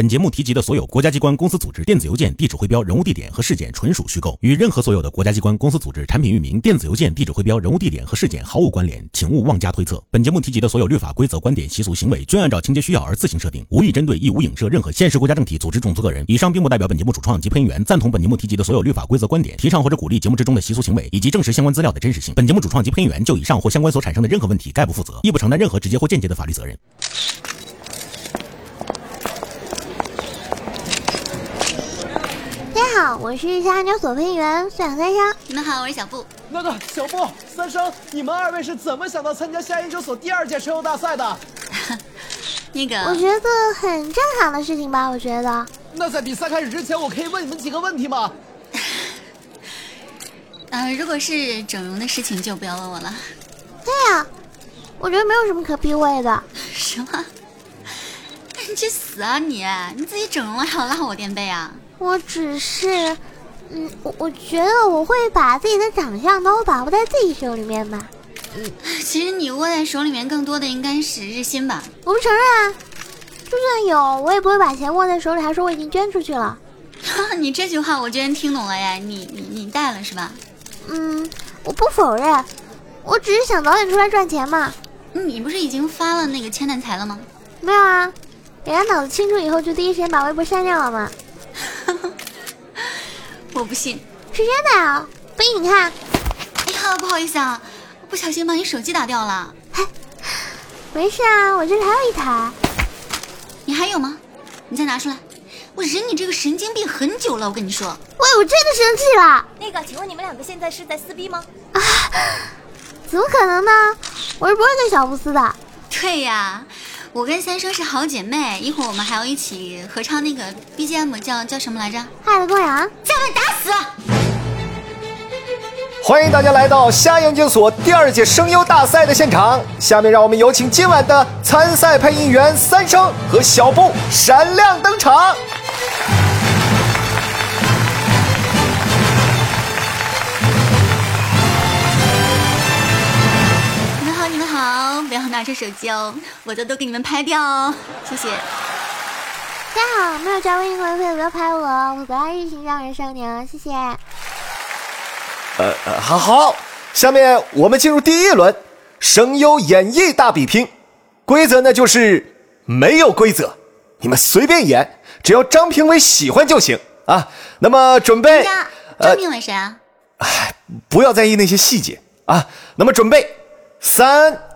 本节目提及的所有国家机关、公司、组织电子邮件地址、徽标、人物、地点和事件纯属虚构，与任何所有的国家机关、公司、组织、产品域名、电子邮件地址、徽标、人物、地点和事件毫无关联，请勿妄加推测。本节目提及的所有律法规则、观点、习俗、行为均按照情节需要而自行设定，无意针对，亦无影射任何现实国家政体、组织、种族、个人。以上并不代表本节目主创及配音员赞同本节目提及的所有律法规则、观点，提倡或者鼓励节目之中的习俗行为，以及证实相关资料的真实性。本节目主创及配音员就以上或相关所产生的任何问题概不负责，亦不承担任何直接或间接的法律责任。大家好，我是夏牛所配音员孙小三生。你们好，我是小布。那个小布、三生，你们二位是怎么想到参加夏研究所第二届声优大赛的？那个，我觉得很正常的事情吧，我觉得。那在比赛开始之前，我可以问你们几个问题吗？呃，如果是整容的事情，就不要问我了。对呀，我觉得没有什么可避讳的。什么？你去死啊你！你自己整容了还要拉我垫背啊？我只是，嗯，我我觉得我会把自己的长相都把握在自己手里面吧。嗯，其实你握在手里面更多的应该是日薪吧？我不承认啊，就算有，我也不会把钱握在手里，还说我已经捐出去了。你这句话我居然听懂了呀！你你你带了是吧？嗯，我不否认，我只是想早点出来赚钱嘛。你不是已经发了那个千难财了吗？没有啊，人家脑子清楚以后，就第一时间把微博删掉了嘛。我不信，是真的啊！不信你看。哎呀，不好意思啊，不小心把你手机打掉了。嗨，没事啊，我这里还有一台。你还有吗？你再拿出来。我忍你这个神经病很久了，我跟你说。喂，我真的生气了。那个，请问你们两个现在是在撕逼吗？啊，怎么可能呢？我是不会跟小布撕的。对呀，我跟三生是好姐妹，一会儿我们还要一起合唱那个 BGM，叫叫什么来着？爱的羔羊。再问打死！欢迎大家来到虾研究所第二届声优大赛的现场。下面让我们有请今晚的参赛配音员三生和小布闪亮登场。拿出手机哦，我的都给你们拍掉哦，谢谢。大家好，没有加微信会费不要拍我，我不爱日行让人上娘，谢谢。呃呃，好好，下面我们进入第一轮声优演绎大比拼，规则呢就是没有规则，你们随便演，只要张评委喜欢就行啊。那么准备，张评委谁啊？哎，不要在意那些细节啊。那么准备，三、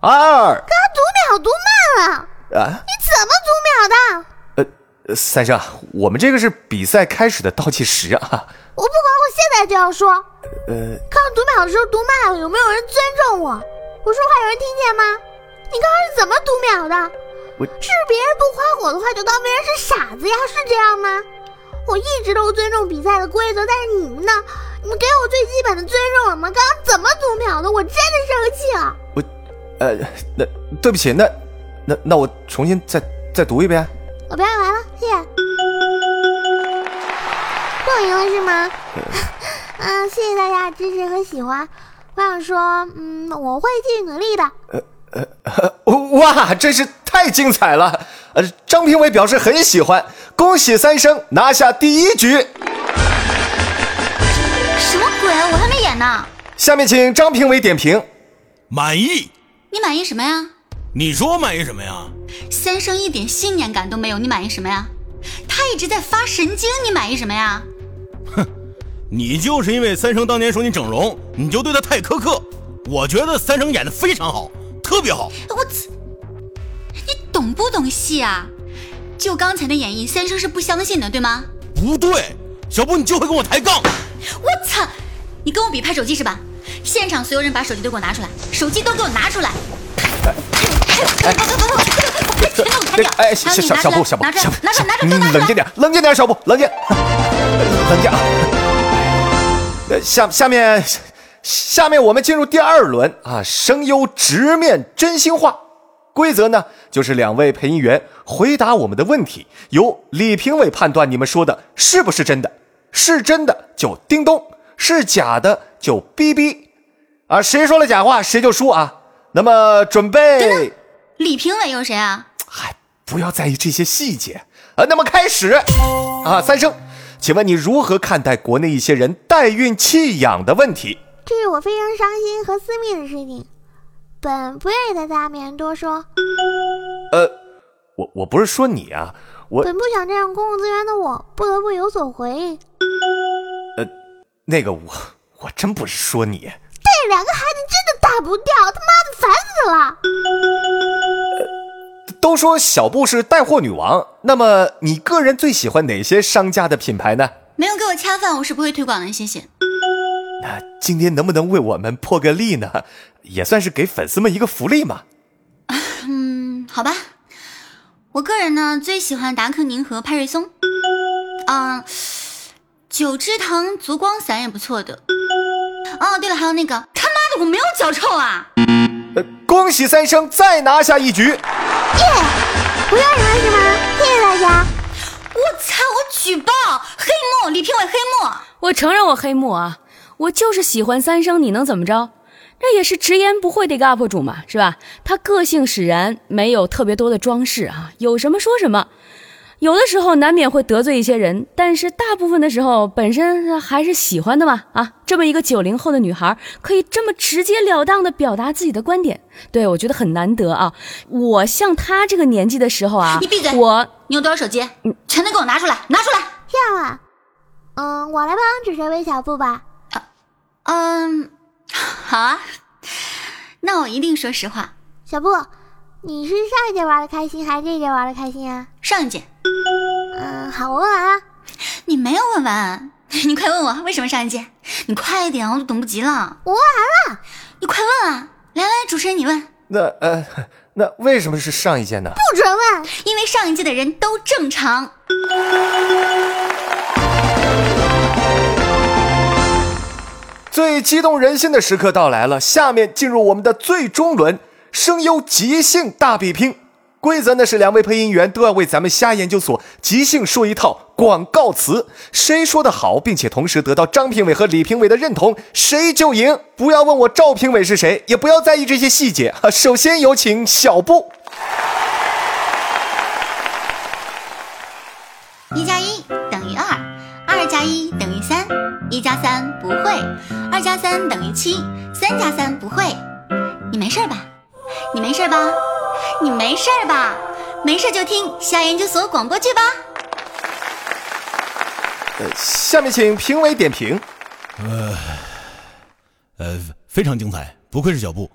二，刚读秒读慢了啊！你怎么读秒的？呃，三生，我们这个是比赛开始的倒计时啊。我不管，我现在就要说。呃，刚读秒的时候读慢了，有没有人尊重我？我说话有人听见吗？你刚刚是怎么读秒的？我是别人不夸我的话，就当别人是傻子呀？是这样吗？我一直都尊重比赛的规则，但是你们呢？你们给我最基本的尊重了吗？刚刚怎么读秒的？我真的生气了。我，呃，那对不起，那那那我重新再再读一遍。我表演完了，谢谢。我赢了是吗？嗯，谢谢大家的支持和喜欢。我想说，嗯，我会继续努力的。呃呃，哇，真是太精彩了！呃，张评委表示很喜欢，恭喜三生拿下第一局。什么鬼？我还没演呢。下面请张评委点评。满意？你满意什么呀？你说我满意什么呀？三生一点信念感都没有，你满意什么呀？他一直在发神经，你满意什么呀？哼，你就是因为三生当年说你整容，你就对他太苛刻。我觉得三生演的非常好，特别好。我操，你懂不懂戏啊？就刚才的演绎，三生是不相信的，对吗？不对，小布，你就会跟我抬杠。我操，你跟我比拍手机是吧？现场所有人把手机都给我拿出来，手机都给我拿出来。哎，哎，小小小布，小布，拿出来，拿出来，拿出来，冷静点，冷静点，小布，冷静，冷静啊！呃，下下面，下面我们进入第二轮啊，声优直面真心话。规则呢，就是两位配音员回答我们的问题，由李评委判断你们说的是不是真的，是真的就叮咚，是假的就哔哔，啊，谁说了假话谁就输啊。那么准备，李评委有谁啊？嗨，不要在意这些细节。啊，那么开始啊，三生，请问你如何看待国内一些人代孕弃养的问题？这是我非常伤心和私密的事情，本不愿意在大面前多说。呃，我我不是说你啊，我本不想占用公共资源的我，不得不有所回应。呃那个我我真不是说你，这两个孩子真的打不掉，他妈的烦死了！都说小布是带货女王，那么你个人最喜欢哪些商家的品牌呢？没有给我恰饭，我是不会推广的，谢谢。那今天能不能为我们破个例呢？也算是给粉丝们一个福利嘛。嗯，好吧。我个人呢最喜欢达克宁和派瑞松，嗯，九芝堂足光散也不错的。哦，对了，还有那个，他妈的，我没有脚臭啊！呃，恭喜三生再拿下一局。耶！不要你们是吗？谢谢大家。我操！我举报黑幕，李评委黑幕。我承认我黑幕啊，我就是喜欢三生，你能怎么着？那也是直言不讳的一个 UP 主嘛，是吧？他个性使然，没有特别多的装饰啊，有什么说什么。有的时候难免会得罪一些人，但是大部分的时候本身还是喜欢的嘛。啊，这么一个九零后的女孩，可以这么直截了当的表达自己的观点，对我觉得很难得啊。我像她这个年纪的时候啊，你闭嘴！我你有多少手机？全都给我拿出来，拿出来！这样啊，嗯，我来帮指谁为小布吧。嗯，好啊，那我一定说实话。小布，你是上一届玩的开心，还是这一届玩的开心啊？上一届。嗯，好，我问完了。你没有问完，你快问我为什么上一届？你快一点，我都等不及了。我问完了。你快问啊！来来，主持人你问。那呃，那为什么是上一届呢？不准问，因为上一届的人都正常。最激动人心的时刻到来了，下面进入我们的最终轮声优即兴大比拼。规则呢是两位配音员都要为咱们虾研究所即兴说一套广告词，谁说的好，并且同时得到张评委和李评委的认同，谁就赢。不要问我赵评委是谁，也不要在意这些细节。首先有请小布。一加一等于二，二加一等于三，一加三不会，二加三等于七，三加三不会。你没事吧？你没事吧？你没事吧？没事就听虾研究所广播剧吧。呃，下面请评委点评。呃，呃，非常精彩，不愧是小布。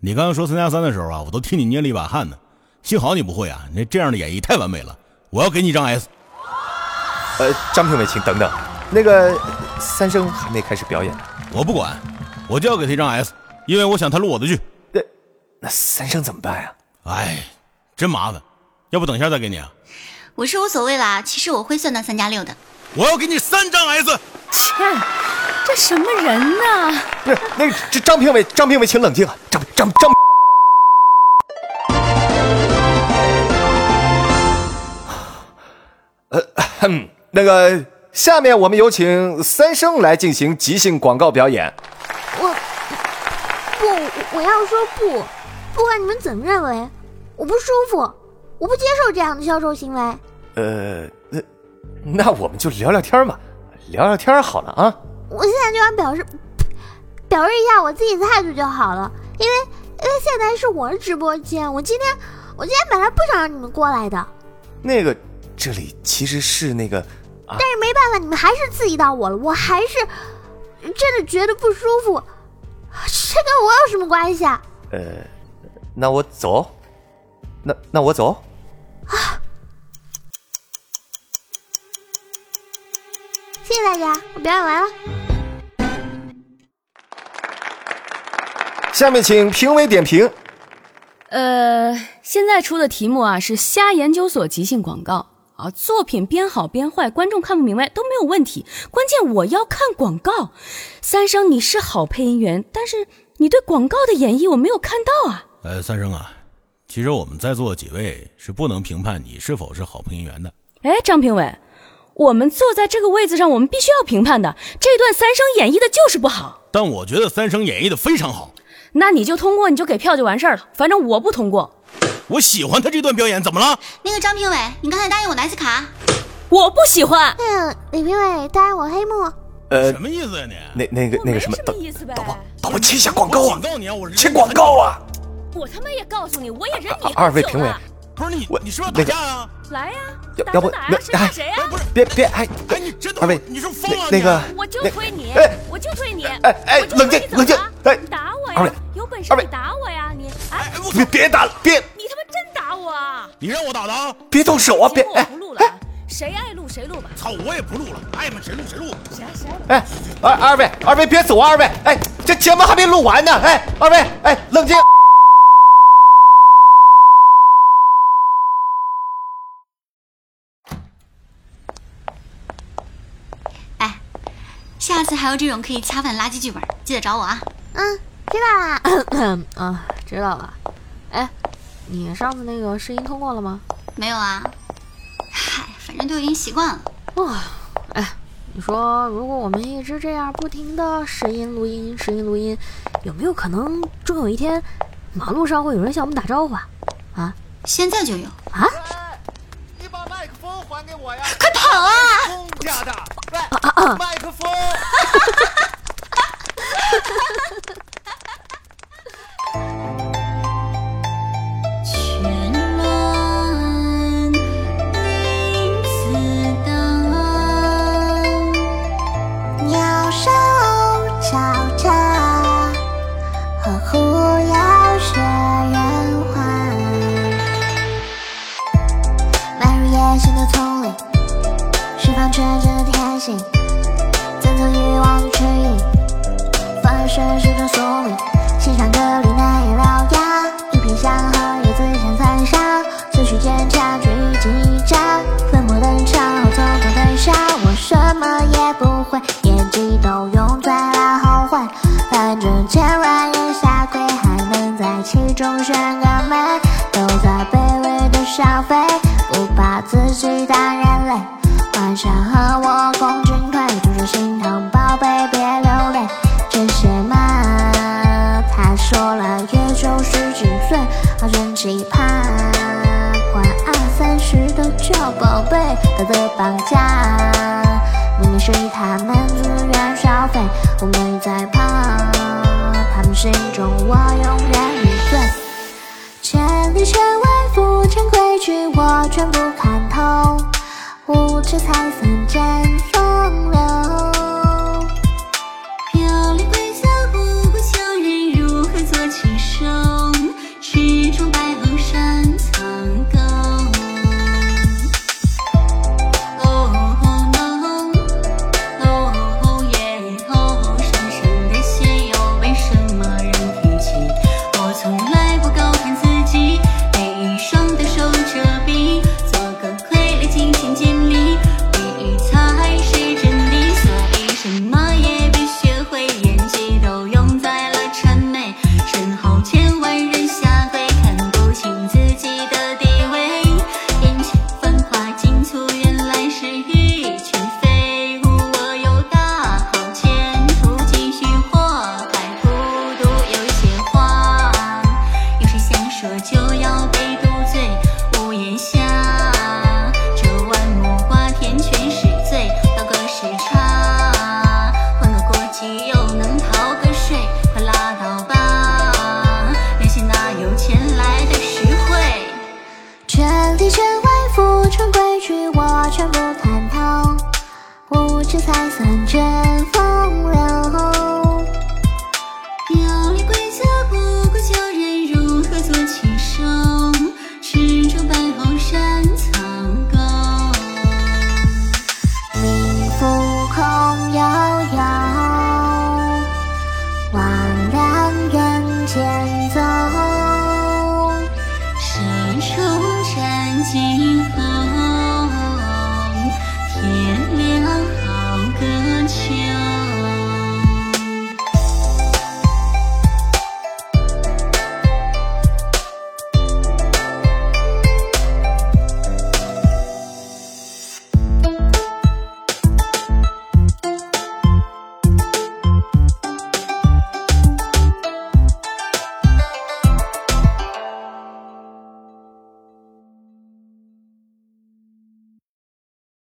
你刚刚说三加三的时候啊，我都替你捏了一把汗呢。幸好你不会啊，那这样的演绎太完美了。我要给你一张 S。呃，张评委，请等等，那个三生还没开始表演呢。我不管，我就要给他一张 S，因为我想他录我的剧。那那三生怎么办呀？哎，真麻烦，要不等一下再给你啊？我是无所谓啦，其实我会算到三加六的。我要给你三张 S。切，这什么人呐？那那这张评委，张评委，请冷静啊！张张张。呃，哼，那个，下面我们有请三生来进行即兴广告表演。我不，我要说不，不管你们怎么认为，我不舒服，我不接受这样的销售行为。呃，那那我们就聊聊天嘛，聊聊天好了啊。我现在就想表示表示一下我自己的态度就好了，因为因为现在是我的直播间，我今天我今天本来不想让你们过来的，那个这里其实是那个，啊但是没办法，你们还是刺激到我了，我还是真的觉得不舒服，这跟我有什么关系啊？呃，那我走，那那我走。啊谢谢大家，我表演完了。下面请评委点评。呃，现在出的题目啊是虾研究所即兴广告啊，作品编好编坏，观众看不明白都没有问题，关键我要看广告。三生你是好配音员，但是你对广告的演绎我没有看到啊。呃，三生啊，其实我们在座几位是不能评判你是否是好配音员的。哎，张评委，我们坐在这个位子上，我们必须要评判的。这段三生演绎的就是不好，但我觉得三生演绎的非常好。那你就通过，你就给票就完事儿了。反正我不通过。我喜欢他这段表演，怎么了？那个张评委，你刚才答应我拿次卡，我不喜欢。那个李评委答应我黑幕，呃什，么意思呀你？那那个那个什么，什么意思呗导播导播切一下广告啊警，告你啊，我是切广告啊！我他妈也告诉你，我也忍你二位评委很久了不是你我，你是不是那个要打架啊？来呀，要要不打打呀那哎谁打谁呀？不是，别别哎哎，你真的二位你是疯了那那个你我就推你哎，我就推你，哎哎我就冷静推你怎么冷静哎了你打我二位呀，有本事二位你打我呀，你哎，哎，别，别打了，别你他妈真打我啊！你让我打的啊？别动手啊！别我哎不录了啊，谁爱录谁录吧，操，我也不录了，爱嘛谁录谁录。谁谁。哎，二二位二位别走啊！二位哎，这节目还没录完呢！哎，二位哎，冷静。下次还有这种可以恰饭的垃圾剧本，记得找我啊。嗯，知道啦。啊，知道了。哎，你上次那个试音通过了吗？没有啊？嗨，反正都已经习惯了。哇、哎，你说如果我们一直这样不停的试音录音、试音录音，有没有可能终有一天，马路上会有人向我们打招呼啊？啊现在就有。啊！漫入野性的丛林，释放纯真的天性，层层欲望的指引，放射是种宿命，欣赏歌里难以獠牙，一片香和叶子像残杀，思绪坚强却已经一扎，粉墨登场后匆匆退下，我什么也不会，演技都用在了后悔，反正千万人下跪，还能在其中选个美，都在卑微的消费，自己的人类，幻想和我共进退，就说心疼宝贝别流泪，这些嘛，他说了也就十几岁，好真奇葩，管二三十的叫宝贝，道德绑架，明明是他们自愿消费，我没在怕，他们心中我永远一醉。千里千外我全部看透，无知才算真